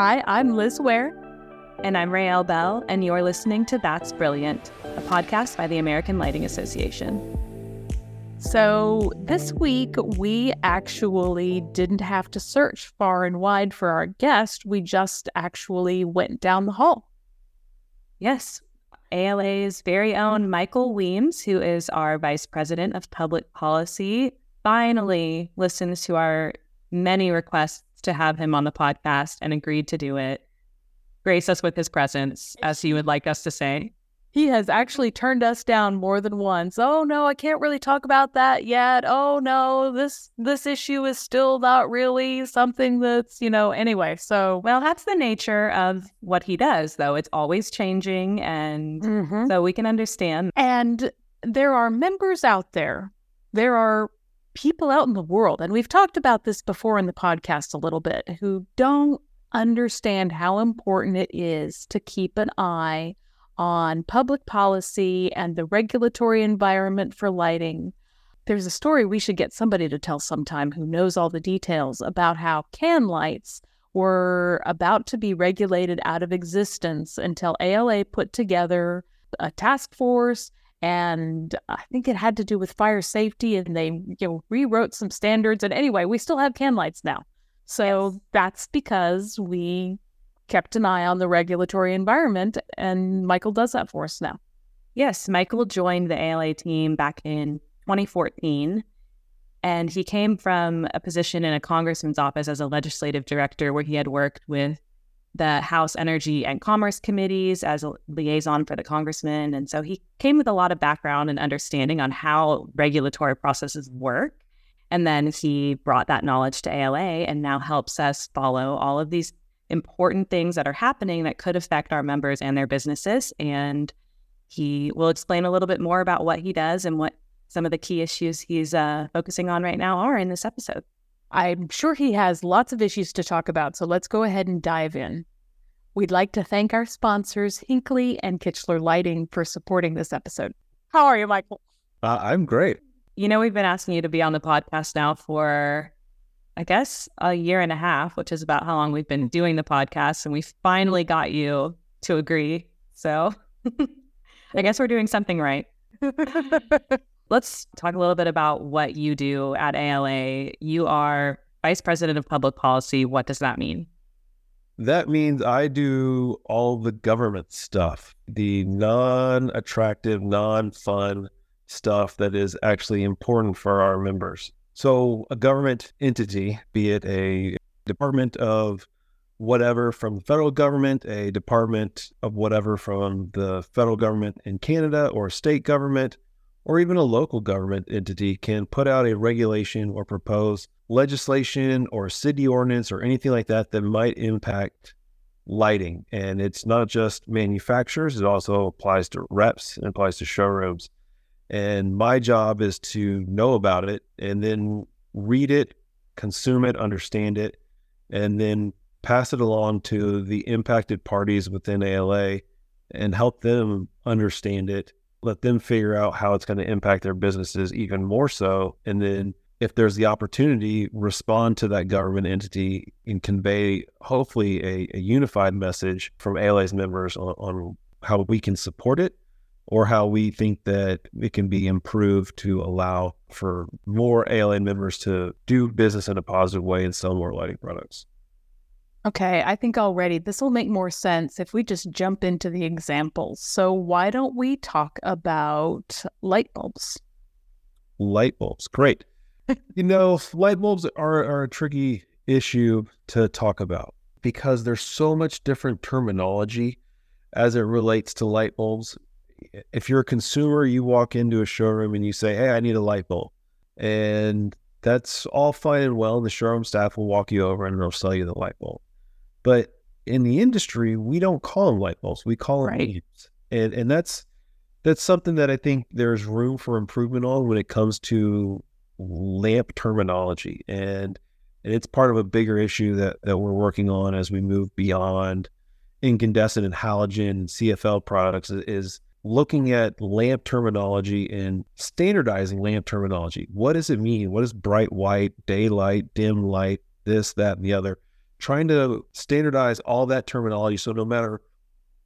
Hi, I'm Liz Ware. And I'm Raelle Bell, and you're listening to That's Brilliant, a podcast by the American Lighting Association. So, this week we actually didn't have to search far and wide for our guest. We just actually went down the hall. Yes, ALA's very own Michael Weems, who is our Vice President of Public Policy, finally listens to our many requests to have him on the podcast and agreed to do it. Grace us with his presence, as he would like us to say. He has actually turned us down more than once. Oh no, I can't really talk about that yet. Oh no, this this issue is still not really something that's, you know, anyway. So, well, that's the nature of what he does though. It's always changing and mm-hmm. so we can understand. And there are members out there. There are people out in the world, and we've talked about this before in the podcast a little bit, who don't understand how important it is to keep an eye on public policy and the regulatory environment for lighting. There's a story we should get somebody to tell sometime who knows all the details about how can lights were about to be regulated out of existence until ALA put together a task force and I think it had to do with fire safety, and they you know rewrote some standards. And anyway, we still have can lights now, so yes. that's because we kept an eye on the regulatory environment, and Michael does that for us now. Yes, Michael joined the ALA team back in 2014. And he came from a position in a congressman's office as a legislative director where he had worked with the House Energy and Commerce committees as a liaison for the congressman. And so he came with a lot of background and understanding on how regulatory processes work. And then he brought that knowledge to ALA and now helps us follow all of these important things that are happening that could affect our members and their businesses. And he will explain a little bit more about what he does and what some of the key issues he's uh, focusing on right now are in this episode. I'm sure he has lots of issues to talk about, so let's go ahead and dive in. We'd like to thank our sponsors, Hinkley and Kichler Lighting, for supporting this episode. How are you, Michael? Uh, I'm great. You know, we've been asking you to be on the podcast now for, I guess, a year and a half, which is about how long we've been doing the podcast. And we finally got you to agree. So I guess we're doing something right. Let's talk a little bit about what you do at ALA. You are Vice President of Public Policy. What does that mean? That means I do all the government stuff, the non attractive, non fun stuff that is actually important for our members. So, a government entity, be it a department of whatever from the federal government, a department of whatever from the federal government in Canada or state government, or even a local government entity can put out a regulation or propose legislation or city ordinance or anything like that that might impact lighting. And it's not just manufacturers, it also applies to reps and applies to showrooms. And my job is to know about it and then read it, consume it, understand it, and then pass it along to the impacted parties within ALA and help them understand it let them figure out how it's going to impact their businesses even more so. And then if there's the opportunity, respond to that government entity and convey hopefully a, a unified message from ALA's members on, on how we can support it or how we think that it can be improved to allow for more ALA members to do business in a positive way and sell more lighting products. Okay, I think already this will make more sense if we just jump into the examples. So, why don't we talk about light bulbs? Light bulbs, great. you know, light bulbs are, are a tricky issue to talk about because there's so much different terminology as it relates to light bulbs. If you're a consumer, you walk into a showroom and you say, Hey, I need a light bulb. And that's all fine and well. The showroom staff will walk you over and they'll sell you the light bulb. But in the industry, we don't call them light bulbs. We call them right. And and that's that's something that I think there's room for improvement on when it comes to lamp terminology. And and it's part of a bigger issue that, that we're working on as we move beyond incandescent and halogen and CFL products is looking at lamp terminology and standardizing lamp terminology. What does it mean? What is bright white, daylight, dim light, this, that, and the other? Trying to standardize all that terminology so no matter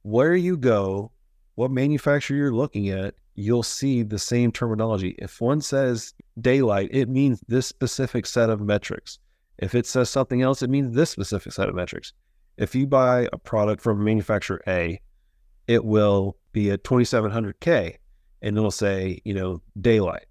where you go, what manufacturer you're looking at, you'll see the same terminology. If one says daylight, it means this specific set of metrics. If it says something else, it means this specific set of metrics. If you buy a product from manufacturer A, it will be a 2700K and it'll say, you know, daylight.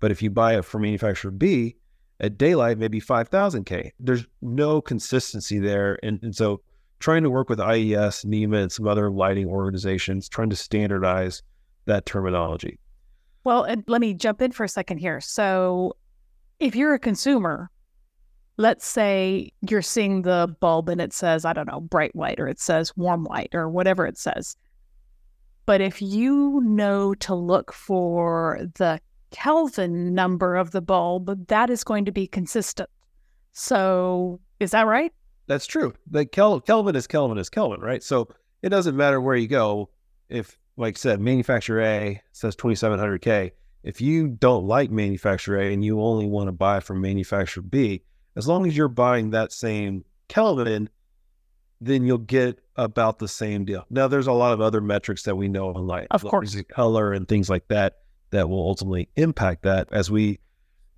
But if you buy it from manufacturer B, at daylight, maybe 5000K. There's no consistency there. And, and so trying to work with IES, NEMA, and some other lighting organizations, trying to standardize that terminology. Well, let me jump in for a second here. So, if you're a consumer, let's say you're seeing the bulb and it says, I don't know, bright white or it says warm white or whatever it says. But if you know to look for the Kelvin number of the bulb, that is going to be consistent. So, is that right? That's true. Like Kel- Kelvin is Kelvin is Kelvin, right? So it doesn't matter where you go. If, like I said, manufacturer A says 2700K, if you don't like manufacturer A and you only want to buy from manufacturer B, as long as you're buying that same Kelvin, then you'll get about the same deal. Now, there's a lot of other metrics that we know on light, of course, color and things like that, that will ultimately impact that as we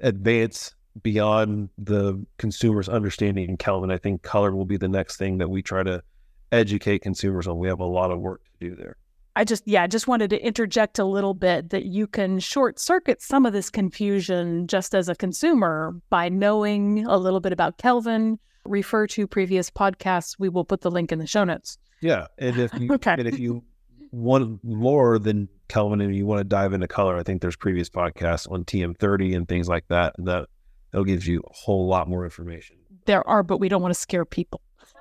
advance beyond the consumer's understanding in Kelvin. I think color will be the next thing that we try to educate consumers on. We have a lot of work to do there. I just, yeah, I just wanted to interject a little bit that you can short circuit some of this confusion just as a consumer by knowing a little bit about Kelvin. Refer to previous podcasts. We will put the link in the show notes. Yeah. And if you, okay. and if you want more than Kelvin and you want to dive into color, I think there's previous podcasts on TM30 and things like that. That that'll give you a whole lot more information. There are, but we don't want to scare people.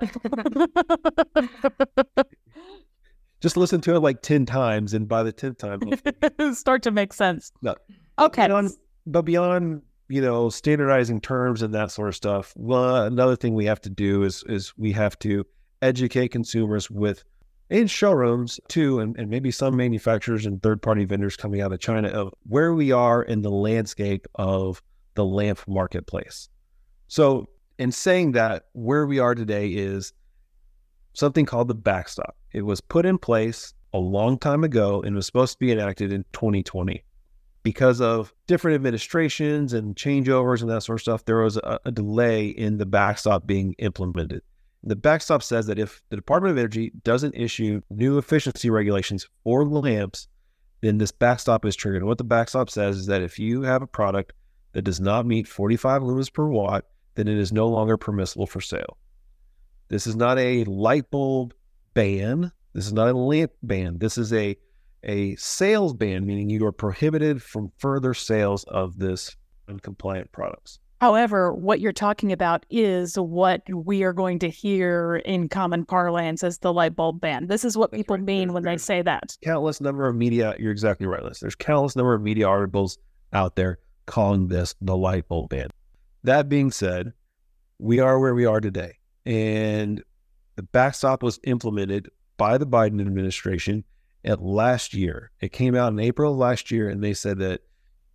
Just listen to it like 10 times, and by the 10th time, start to make sense. No. Okay. Beyond, but beyond, you know, standardizing terms and that sort of stuff, well, another thing we have to do is is we have to educate consumers with in showrooms too, and, and maybe some manufacturers and third party vendors coming out of China of where we are in the landscape of the lamp marketplace. So, in saying that, where we are today is something called the backstop. It was put in place a long time ago and was supposed to be enacted in 2020. Because of different administrations and changeovers and that sort of stuff, there was a, a delay in the backstop being implemented. The backstop says that if the Department of Energy doesn't issue new efficiency regulations for lamps, then this backstop is triggered. And what the backstop says is that if you have a product that does not meet 45 lumens per watt, then it is no longer permissible for sale. This is not a light bulb ban. This is not a lamp ban. This is a a sales ban, meaning you are prohibited from further sales of this uncompliant products. However, what you're talking about is what we are going to hear in common parlance as the light bulb ban. This is what That's people right. mean there's, when they say that. Countless number of media. You're exactly right, Liz. There's countless number of media articles out there calling this the light bulb ban. That being said, we are where we are today. And the backstop was implemented by the Biden administration at last year. It came out in April of last year, and they said that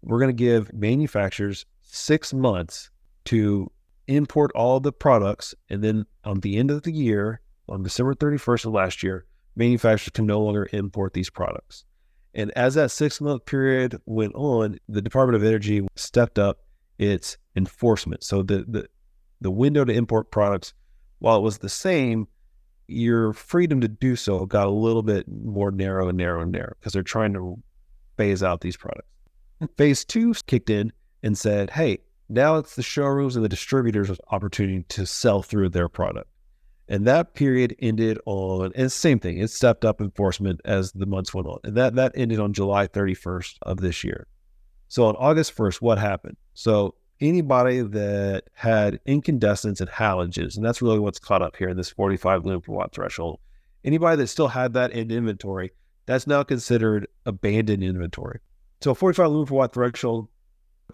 we're going to give manufacturers six months to import all the products. And then on the end of the year, on December 31st of last year, manufacturers can no longer import these products. And as that six month period went on, the Department of Energy stepped up its enforcement. So the, the, the window to import products, while it was the same, your freedom to do so got a little bit more narrow and narrow and narrow because they're trying to phase out these products. Phase two kicked in and said, hey, now it's the showrooms and the distributors' opportunity to sell through their product. And that period ended on, and same thing, it stepped up enforcement as the months went on. And that, that ended on July 31st of this year. So on August 1st, what happened? So anybody that had incandescents and halogens, and that's really what's caught up here in this 45 lumen per watt threshold, anybody that still had that in inventory, that's now considered abandoned inventory. So 45 lumen per watt threshold,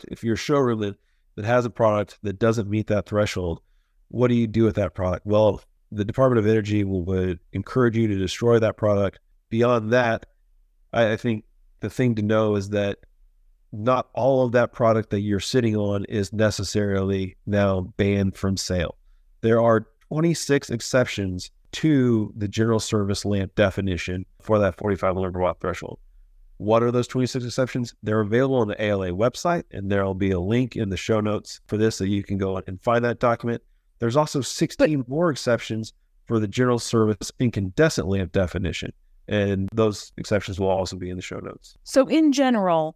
if you're a showroom that, that has a product that doesn't meet that threshold, what do you do with that product? Well, the Department of Energy will, would encourage you to destroy that product. Beyond that, I, I think the thing to know is that not all of that product that you're sitting on is necessarily now banned from sale. There are 26 exceptions to the general service lamp definition for that 45 millimeter watt threshold. What are those 26 exceptions? They're available on the ALA website, and there'll be a link in the show notes for this so you can go and find that document. There's also 16 more exceptions for the general service incandescent lamp definition, and those exceptions will also be in the show notes. So, in general,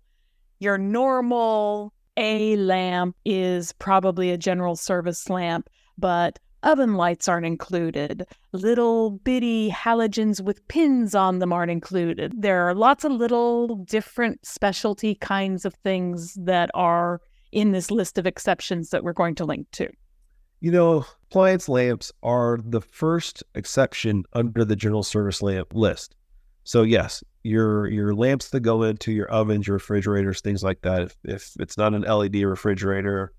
your normal A lamp is probably a general service lamp, but Oven lights aren't included. Little bitty halogens with pins on them aren't included. There are lots of little different specialty kinds of things that are in this list of exceptions that we're going to link to. You know, appliance lamps are the first exception under the general service lamp list. So yes, your your lamps that go into your ovens, your refrigerators, things like that. If, if it's not an LED refrigerator,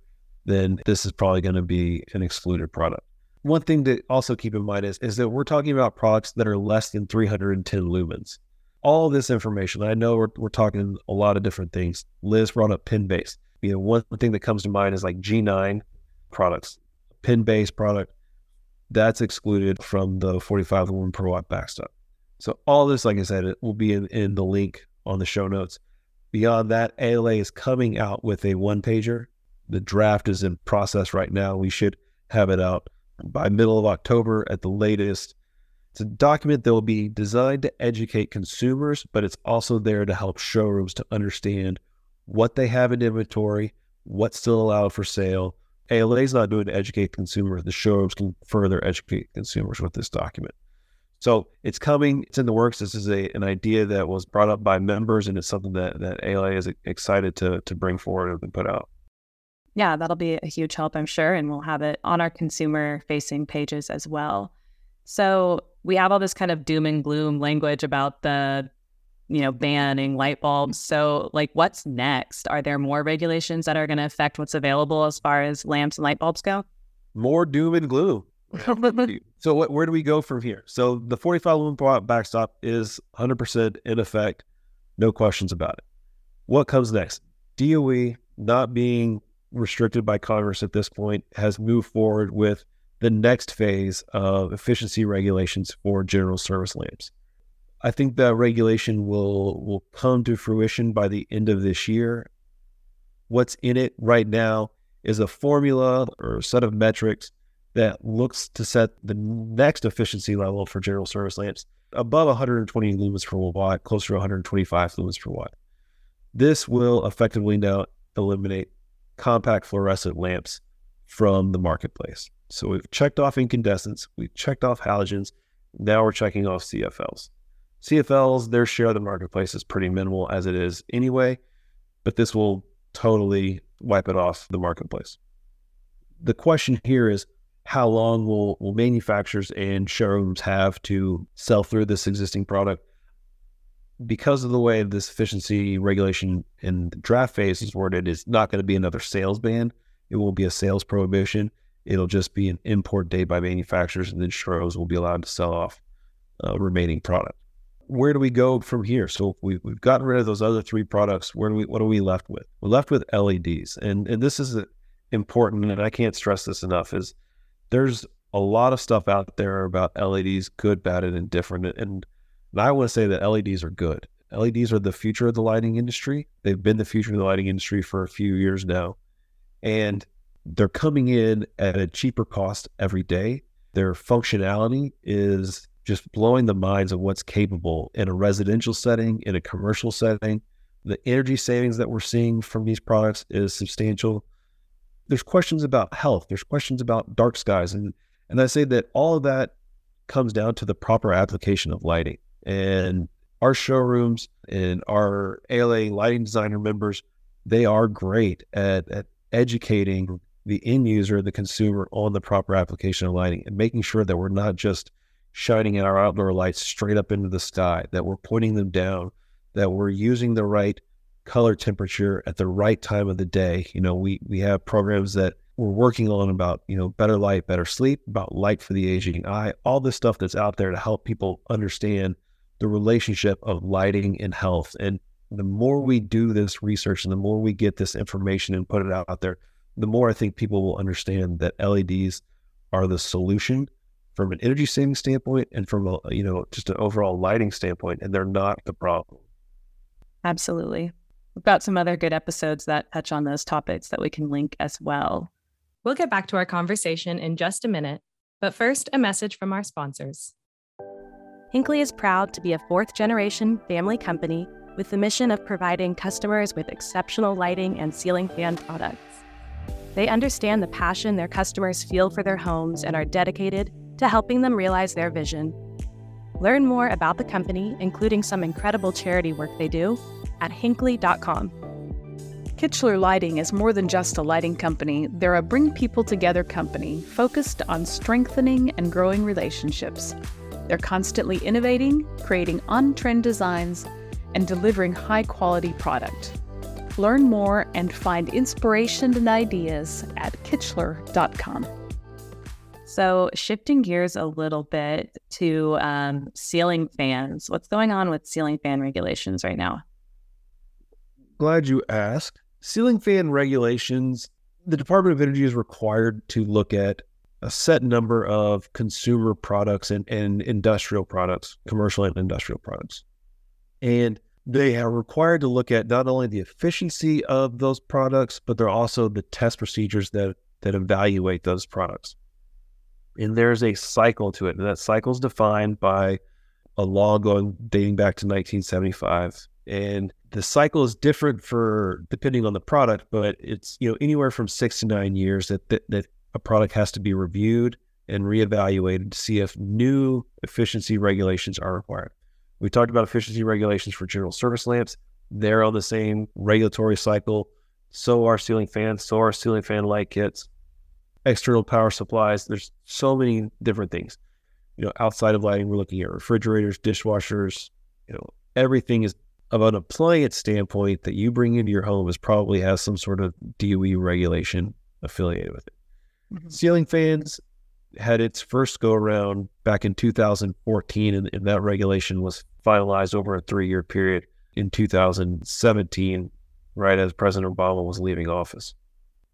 then this is probably going to be an excluded product. One thing to also keep in mind is, is that we're talking about products that are less than 310 lumens. All this information, I know we're, we're talking a lot of different things. Liz brought up pin based. You know, one thing that comes to mind is like G9 products, pin based product that's excluded from the 45 lumen per watt backstop. So all this, like I said, it will be in, in the link on the show notes. Beyond that, ALA is coming out with a one pager. The draft is in process right now. We should have it out by middle of October at the latest. It's a document that will be designed to educate consumers, but it's also there to help showrooms to understand what they have in inventory, what's still allowed for sale. ALA is not doing to educate consumers. The showrooms can further educate consumers with this document. So it's coming. It's in the works. This is a, an idea that was brought up by members, and it's something that, that ALA is excited to, to bring forward and put out yeah, that'll be a huge help, I'm sure. And we'll have it on our consumer facing pages as well. So we have all this kind of doom and gloom language about the, you know, banning light bulbs. So, like, what's next? Are there more regulations that are going to affect what's available as far as lamps and light bulbs go? More doom and gloom. so, what, where do we go from here? So, the 45 lumen backstop is 100% in effect, no questions about it. What comes next? DOE not being restricted by Congress at this point, has moved forward with the next phase of efficiency regulations for general service lamps. I think that regulation will will come to fruition by the end of this year. What's in it right now is a formula or a set of metrics that looks to set the next efficiency level for general service lamps above 120 lumens per watt, closer to 125 lumens per watt. This will effectively now eliminate compact fluorescent lamps from the marketplace. So we've checked off incandescents, we've checked off halogens, now we're checking off CFLs. CFLs, their share of the marketplace is pretty minimal as it is anyway, but this will totally wipe it off the marketplace. The question here is how long will, will manufacturers and showrooms have to sell through this existing product because of the way this efficiency regulation in the draft phase is worded, it's not going to be another sales ban. It will be a sales prohibition. It'll just be an import date by manufacturers, and then Stros will be allowed to sell off uh, remaining product. Where do we go from here? So we, we've gotten rid of those other three products. Where do we? What are we left with? We're left with LEDs, and and this is important, and I can't stress this enough. Is there's a lot of stuff out there about LEDs, good, bad, and indifferent, and and I want to say that LEDs are good. LEDs are the future of the lighting industry. They've been the future of the lighting industry for a few years now. And they're coming in at a cheaper cost every day. Their functionality is just blowing the minds of what's capable in a residential setting, in a commercial setting. The energy savings that we're seeing from these products is substantial. There's questions about health, there's questions about dark skies. And, and I say that all of that comes down to the proper application of lighting. And our showrooms and our ALA lighting designer members, they are great at, at educating the end user, the consumer on the proper application of lighting and making sure that we're not just shining our outdoor lights straight up into the sky, that we're pointing them down, that we're using the right color temperature at the right time of the day. You know, we we have programs that we're working on about, you know, better light, better sleep, about light for the aging eye, all this stuff that's out there to help people understand the relationship of lighting and health. And the more we do this research and the more we get this information and put it out there, the more I think people will understand that LEDs are the solution from an energy saving standpoint and from a you know just an overall lighting standpoint, and they're not the problem. Absolutely. We've got some other good episodes that touch on those topics that we can link as well. We'll get back to our conversation in just a minute, but first, a message from our sponsors. Hinkley is proud to be a fourth generation family company with the mission of providing customers with exceptional lighting and ceiling fan products. They understand the passion their customers feel for their homes and are dedicated to helping them realize their vision. Learn more about the company, including some incredible charity work they do, at hinkley.com. Kichler Lighting is more than just a lighting company. They're a bring people together company focused on strengthening and growing relationships. They're constantly innovating, creating on trend designs, and delivering high quality product. Learn more and find inspiration and ideas at Kichler.com. So, shifting gears a little bit to um, ceiling fans, what's going on with ceiling fan regulations right now? Glad you asked. Ceiling fan regulations, the Department of Energy is required to look at a set number of consumer products and, and industrial products, commercial and industrial products. And they are required to look at not only the efficiency of those products, but they're also the test procedures that, that evaluate those products. And there's a cycle to it. And that cycle is defined by a law going dating back to 1975. And the cycle is different for depending on the product, but it's you know anywhere from six to nine years that that, that a product has to be reviewed and reevaluated to see if new efficiency regulations are required. We talked about efficiency regulations for general service lamps. They're on the same regulatory cycle. So are ceiling fans, so are ceiling fan light kits, external power supplies. There's so many different things. You know, outside of lighting, we're looking at refrigerators, dishwashers, you know, everything is of an appliance standpoint that you bring into your home is probably has some sort of DOE regulation affiliated with it. Mm-hmm. Ceiling fans had its first go around back in 2014, and, and that regulation was finalized over a three year period in 2017, right as President Obama was leaving office.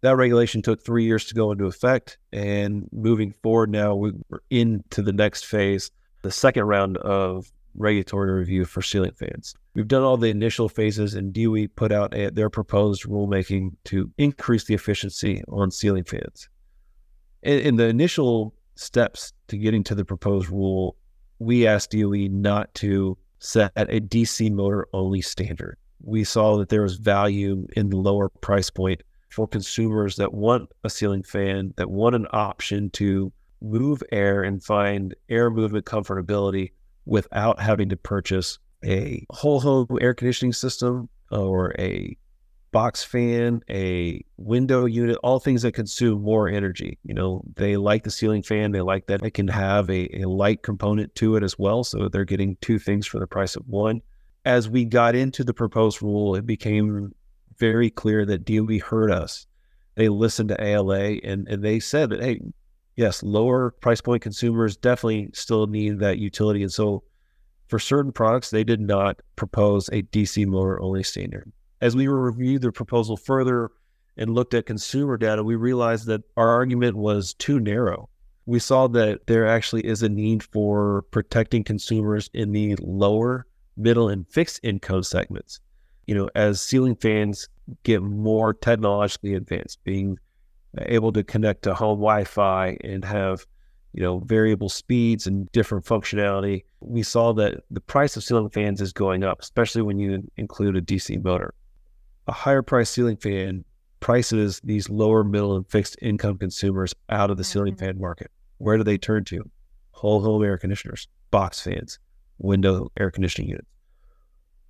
That regulation took three years to go into effect. And moving forward now, we're into the next phase, the second round of regulatory review for ceiling fans. We've done all the initial phases, and DOE put out a, their proposed rulemaking to increase the efficiency on ceiling fans. In, in the initial steps to getting to the proposed rule, we asked DOE not to set a DC motor only standard. We saw that there was value in the lower price point for consumers that want a ceiling fan, that want an option to move air and find air movement comfortability without having to purchase a whole home air conditioning system or a box fan, a window unit, all things that consume more energy. You know, they like the ceiling fan. They like that it can have a, a light component to it as well. So they're getting two things for the price of one. As we got into the proposed rule, it became very clear that DOE heard us. They listened to ALA and, and they said that, hey, yes, lower price point consumers definitely still need that utility. And so for certain products, they did not propose a DC motor only standard as we reviewed the proposal further and looked at consumer data, we realized that our argument was too narrow. We saw that there actually is a need for protecting consumers in the lower, middle, and fixed income segments. You know, as ceiling fans get more technologically advanced, being able to connect to home Wi Fi and have, you know, variable speeds and different functionality, we saw that the price of ceiling fans is going up, especially when you include a DC motor a higher price ceiling fan prices these lower, middle, and fixed income consumers out of the ceiling mm-hmm. fan market. Where do they turn to? Whole home air conditioners, box fans, window air conditioning units.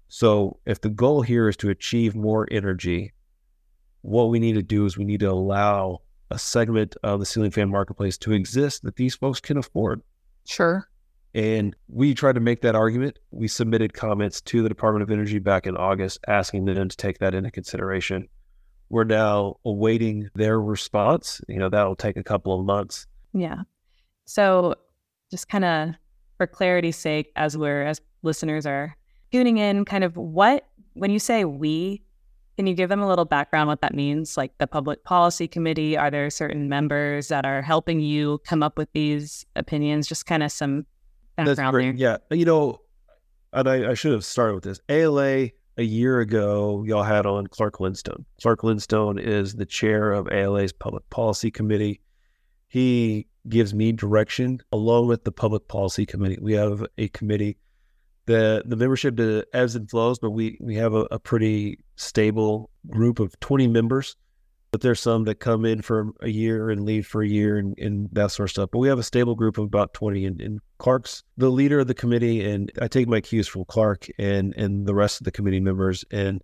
So, if the goal here is to achieve more energy, what we need to do is we need to allow a segment of the ceiling fan marketplace to exist that these folks can afford. Sure. And we tried to make that argument. We submitted comments to the Department of Energy back in August, asking them to take that into consideration. We're now awaiting their response. You know, that'll take a couple of months. Yeah. So, just kind of for clarity's sake, as we're, as listeners are tuning in, kind of what, when you say we, Can you give them a little background what that means? Like the public policy committee, are there certain members that are helping you come up with these opinions? Just kind of some background there. Yeah. You know, and I, I, should have started with this. ALA a year ago, y'all had on Clark Lindstone. Clark Lindstone is the chair of ALA's public policy committee. He gives me direction along with the public policy committee. We have a committee the the membership ebbs and flows, but we we have a, a, pretty stable group of 20 members. But there's some that come in for a year and leave for a year and, and that sort of stuff. But we have a stable group of about 20. And, and Clark's the leader of the committee, and I take my cues from Clark and and the rest of the committee members. And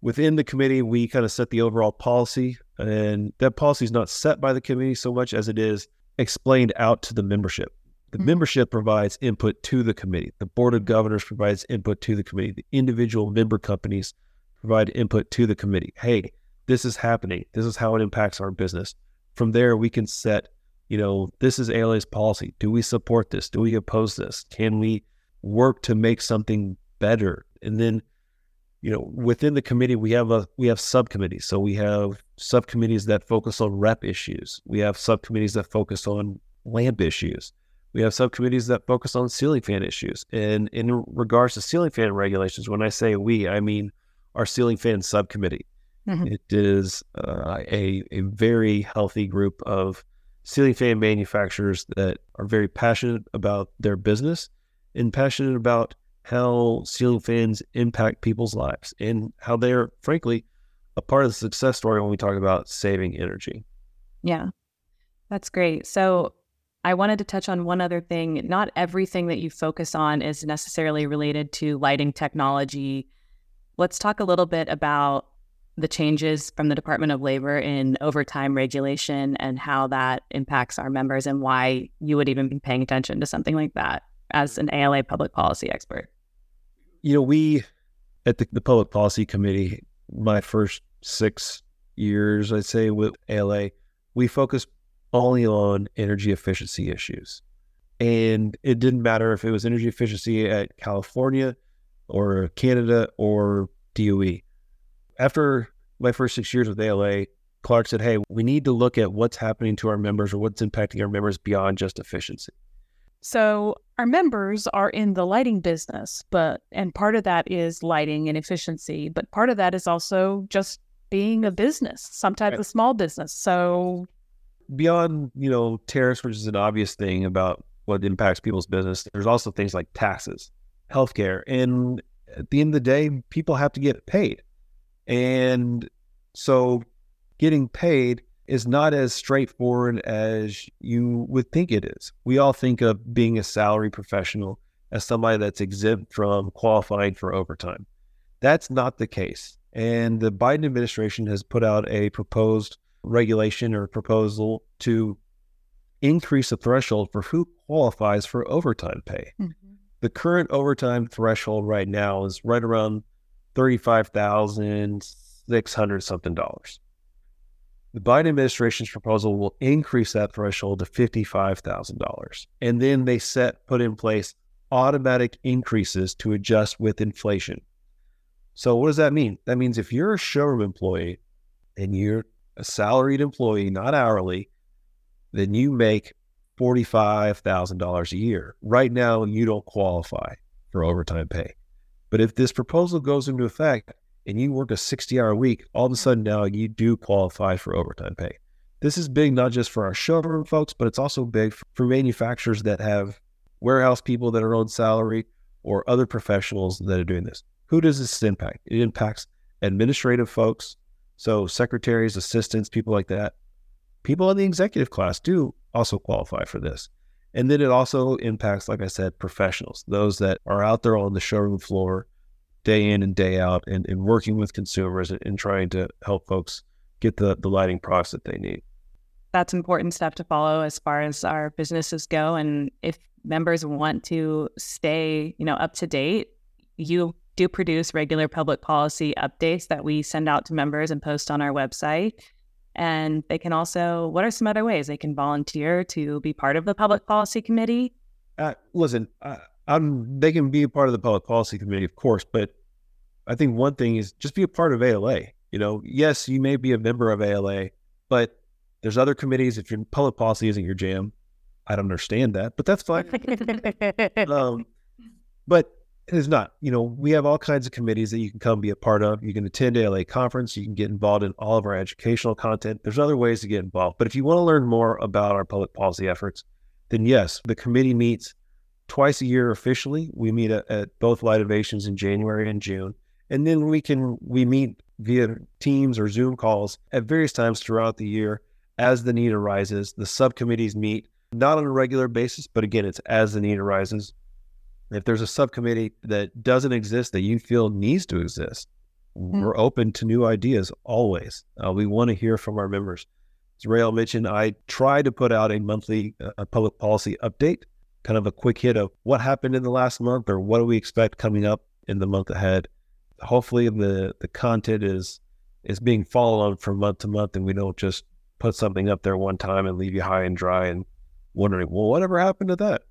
within the committee, we kind of set the overall policy, and that policy is not set by the committee so much as it is explained out to the membership. The mm-hmm. membership provides input to the committee. The board of governors provides input to the committee. The individual member companies provide input to the committee. Hey, this is happening. This is how it impacts our business. From there, we can set, you know, this is ALA's policy. Do we support this? Do we oppose this? Can we work to make something better? And then, you know, within the committee, we have a we have subcommittees. So we have subcommittees that focus on rep issues. We have subcommittees that focus on lamp issues. We have subcommittees that focus on ceiling fan issues. And in regards to ceiling fan regulations, when I say we, I mean our ceiling fan subcommittee. Mm-hmm. It is uh, a, a very healthy group of ceiling fan manufacturers that are very passionate about their business and passionate about how ceiling fans impact people's lives and how they're, frankly, a part of the success story when we talk about saving energy. Yeah, that's great. So, I wanted to touch on one other thing. Not everything that you focus on is necessarily related to lighting technology. Let's talk a little bit about the changes from the Department of Labor in overtime regulation and how that impacts our members and why you would even be paying attention to something like that as an ALA public policy expert. You know, we at the, the Public Policy Committee, my first six years, I'd say, with ALA, we focused only on energy efficiency issues. And it didn't matter if it was energy efficiency at California or Canada or DOE. After my first six years with ALA, Clark said, Hey, we need to look at what's happening to our members or what's impacting our members beyond just efficiency. So, our members are in the lighting business, but, and part of that is lighting and efficiency, but part of that is also just being a business, sometimes right. a small business. So, beyond you know tariffs, which is an obvious thing about what impacts people's business, there's also things like taxes, healthcare, and at the end of the day, people have to get paid, and so getting paid is not as straightforward as you would think it is. We all think of being a salary professional as somebody that's exempt from qualifying for overtime. That's not the case. And the Biden administration has put out a proposed regulation or proposal to increase the threshold for who qualifies for overtime pay. Mm-hmm. The current overtime threshold right now is right around thirty-five thousand six hundred something dollars. The Biden administration's proposal will increase that threshold to fifty-five thousand dollars, and then they set put in place automatic increases to adjust with inflation. So what does that mean? That means if you're a showroom employee and you're a salaried employee, not hourly, then you make $45,000 a year. Right now, you don't qualify for overtime pay. But if this proposal goes into effect and you work a 60 hour week, all of a sudden now you do qualify for overtime pay. This is big not just for our showroom folks, but it's also big for manufacturers that have warehouse people that are on salary or other professionals that are doing this. Who does this impact? It impacts administrative folks, so secretaries, assistants, people like that, people in the executive class do also qualify for this. And then it also impacts, like I said, professionals, those that are out there on the showroom floor day in and day out and, and working with consumers and, and trying to help folks get the, the lighting products that they need. That's important stuff to follow as far as our businesses go. And if members want to stay, you know, up to date, you do produce regular public policy updates that we send out to members and post on our website. And they can also, what are some other ways they can volunteer to be part of the public policy committee? Uh, listen, uh, they can be a part of the public policy committee, of course, but I think one thing is just be a part of ALA. You know, yes, you may be a member of ALA, but there's other committees. If your public policy isn't your jam, I don't understand that, but that's fine. um, but it is not. You know, we have all kinds of committees that you can come be a part of. You can attend ALA conference. You can get involved in all of our educational content. There's other ways to get involved. But if you want to learn more about our public policy efforts, then yes, the committee meets twice a year officially. We meet at, at both Lightovations in January and June, and then we can we meet via Teams or Zoom calls at various times throughout the year as the need arises. The subcommittees meet not on a regular basis, but again, it's as the need arises. If there's a subcommittee that doesn't exist that you feel needs to exist, mm-hmm. we're open to new ideas always. Uh, we want to hear from our members. As Raelle mentioned, I try to put out a monthly uh, public policy update, kind of a quick hit of what happened in the last month or what do we expect coming up in the month ahead. Hopefully, the the content is is being followed on from month to month, and we don't just put something up there one time and leave you high and dry and wondering, well, whatever happened to that?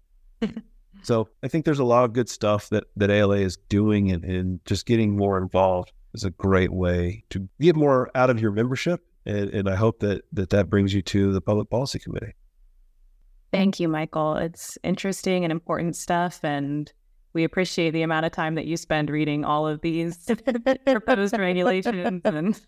so I think there's a lot of good stuff that, that ALA is doing and, and just getting more involved is a great way to get more out of your membership. And, and I hope that, that that brings you to the Public Policy Committee. Thank you, Michael. It's interesting and important stuff. And we appreciate the amount of time that you spend reading all of these proposed regulations. And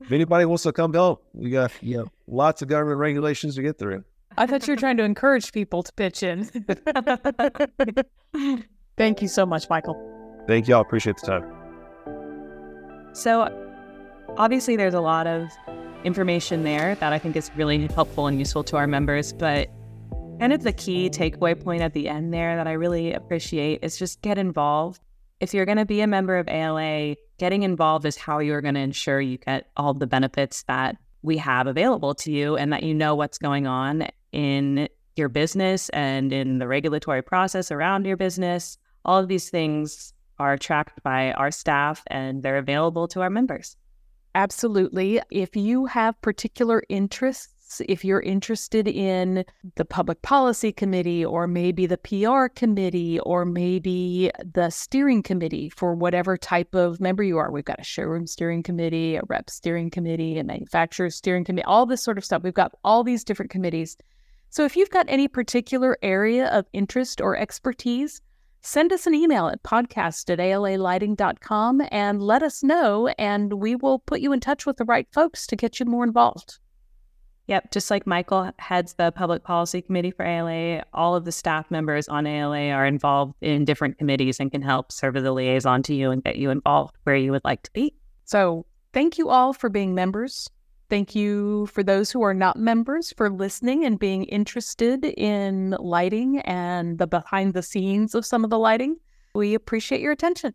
if anybody wants to come help, we got you know lots of government regulations to get through. I thought you were trying to encourage people to pitch in. Thank you so much, Michael. Thank y'all. Appreciate the time. So, obviously, there's a lot of information there that I think is really helpful and useful to our members. But kind of the key takeaway point at the end there that I really appreciate is just get involved. If you're going to be a member of ALA, getting involved is how you're going to ensure you get all the benefits that we have available to you and that you know what's going on in your business and in the regulatory process around your business. All of these things are tracked by our staff and they're available to our members. Absolutely. If you have particular interests, if you're interested in the public policy committee or maybe the PR committee or maybe the steering committee for whatever type of member you are, we've got a showroom steering committee, a rep steering committee, a manufacturer steering committee, all this sort of stuff. We've got all these different committees. So if you've got any particular area of interest or expertise, send us an email at podcast at alalighting.com and let us know, and we will put you in touch with the right folks to get you more involved. Yep, just like Michael heads the public policy committee for ALA, all of the staff members on ALA are involved in different committees and can help serve as a liaison to you and get you involved where you would like to be. So, thank you all for being members. Thank you for those who are not members for listening and being interested in lighting and the behind the scenes of some of the lighting. We appreciate your attention.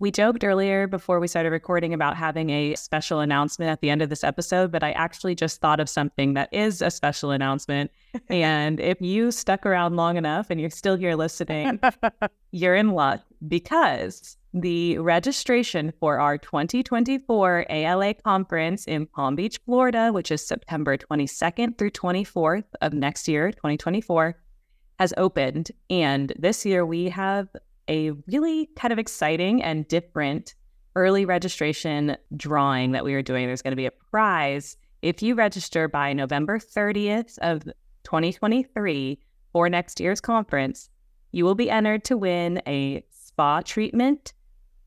We joked earlier before we started recording about having a special announcement at the end of this episode, but I actually just thought of something that is a special announcement. and if you stuck around long enough and you're still here listening, you're in luck because the registration for our 2024 ALA conference in Palm Beach, Florida, which is September 22nd through 24th of next year, 2024, has opened. And this year we have a really kind of exciting and different early registration drawing that we are doing. There's going to be a prize if you register by November 30th of 2023 for next year's conference. You will be entered to win a spa treatment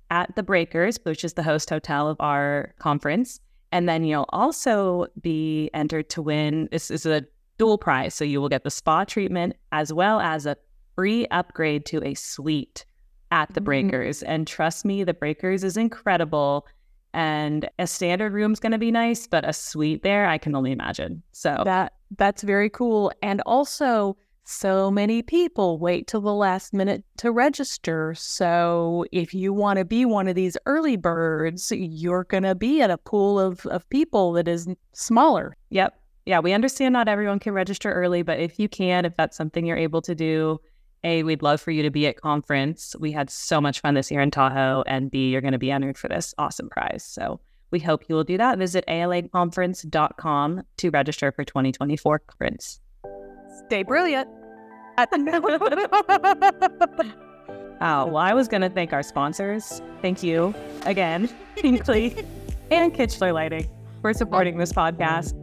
at the Breakers, which is the host hotel of our conference. And then you'll also be entered to win this is a dual prize. So you will get the spa treatment as well as a free upgrade to a suite at the mm-hmm. Breakers. Mm-hmm. And trust me, the Breakers is incredible. And a standard room's going to be nice, but a suite there, I can only imagine. So that that's very cool. And also, so many people wait till the last minute to register. So if you want to be one of these early birds, you're going to be at a pool of, of people that is smaller. Yep. Yeah, we understand not everyone can register early, but if you can, if that's something you're able to do, A, we'd love for you to be at conference. We had so much fun this year in Tahoe, and B, you're going to be entered for this awesome prize. So we hope you will do that. Visit alaconference.com to register for 2024 conference. Stay brilliant. oh, well, I was going to thank our sponsors. Thank you again, Hinkley. and Kichler Lighting for supporting this podcast.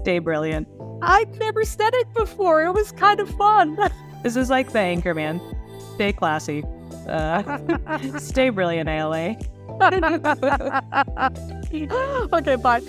Stay brilliant. I've never said it before. It was kind of fun. This is like the Anchorman. Stay classy. Uh, stay brilliant, ALA. okay, bye.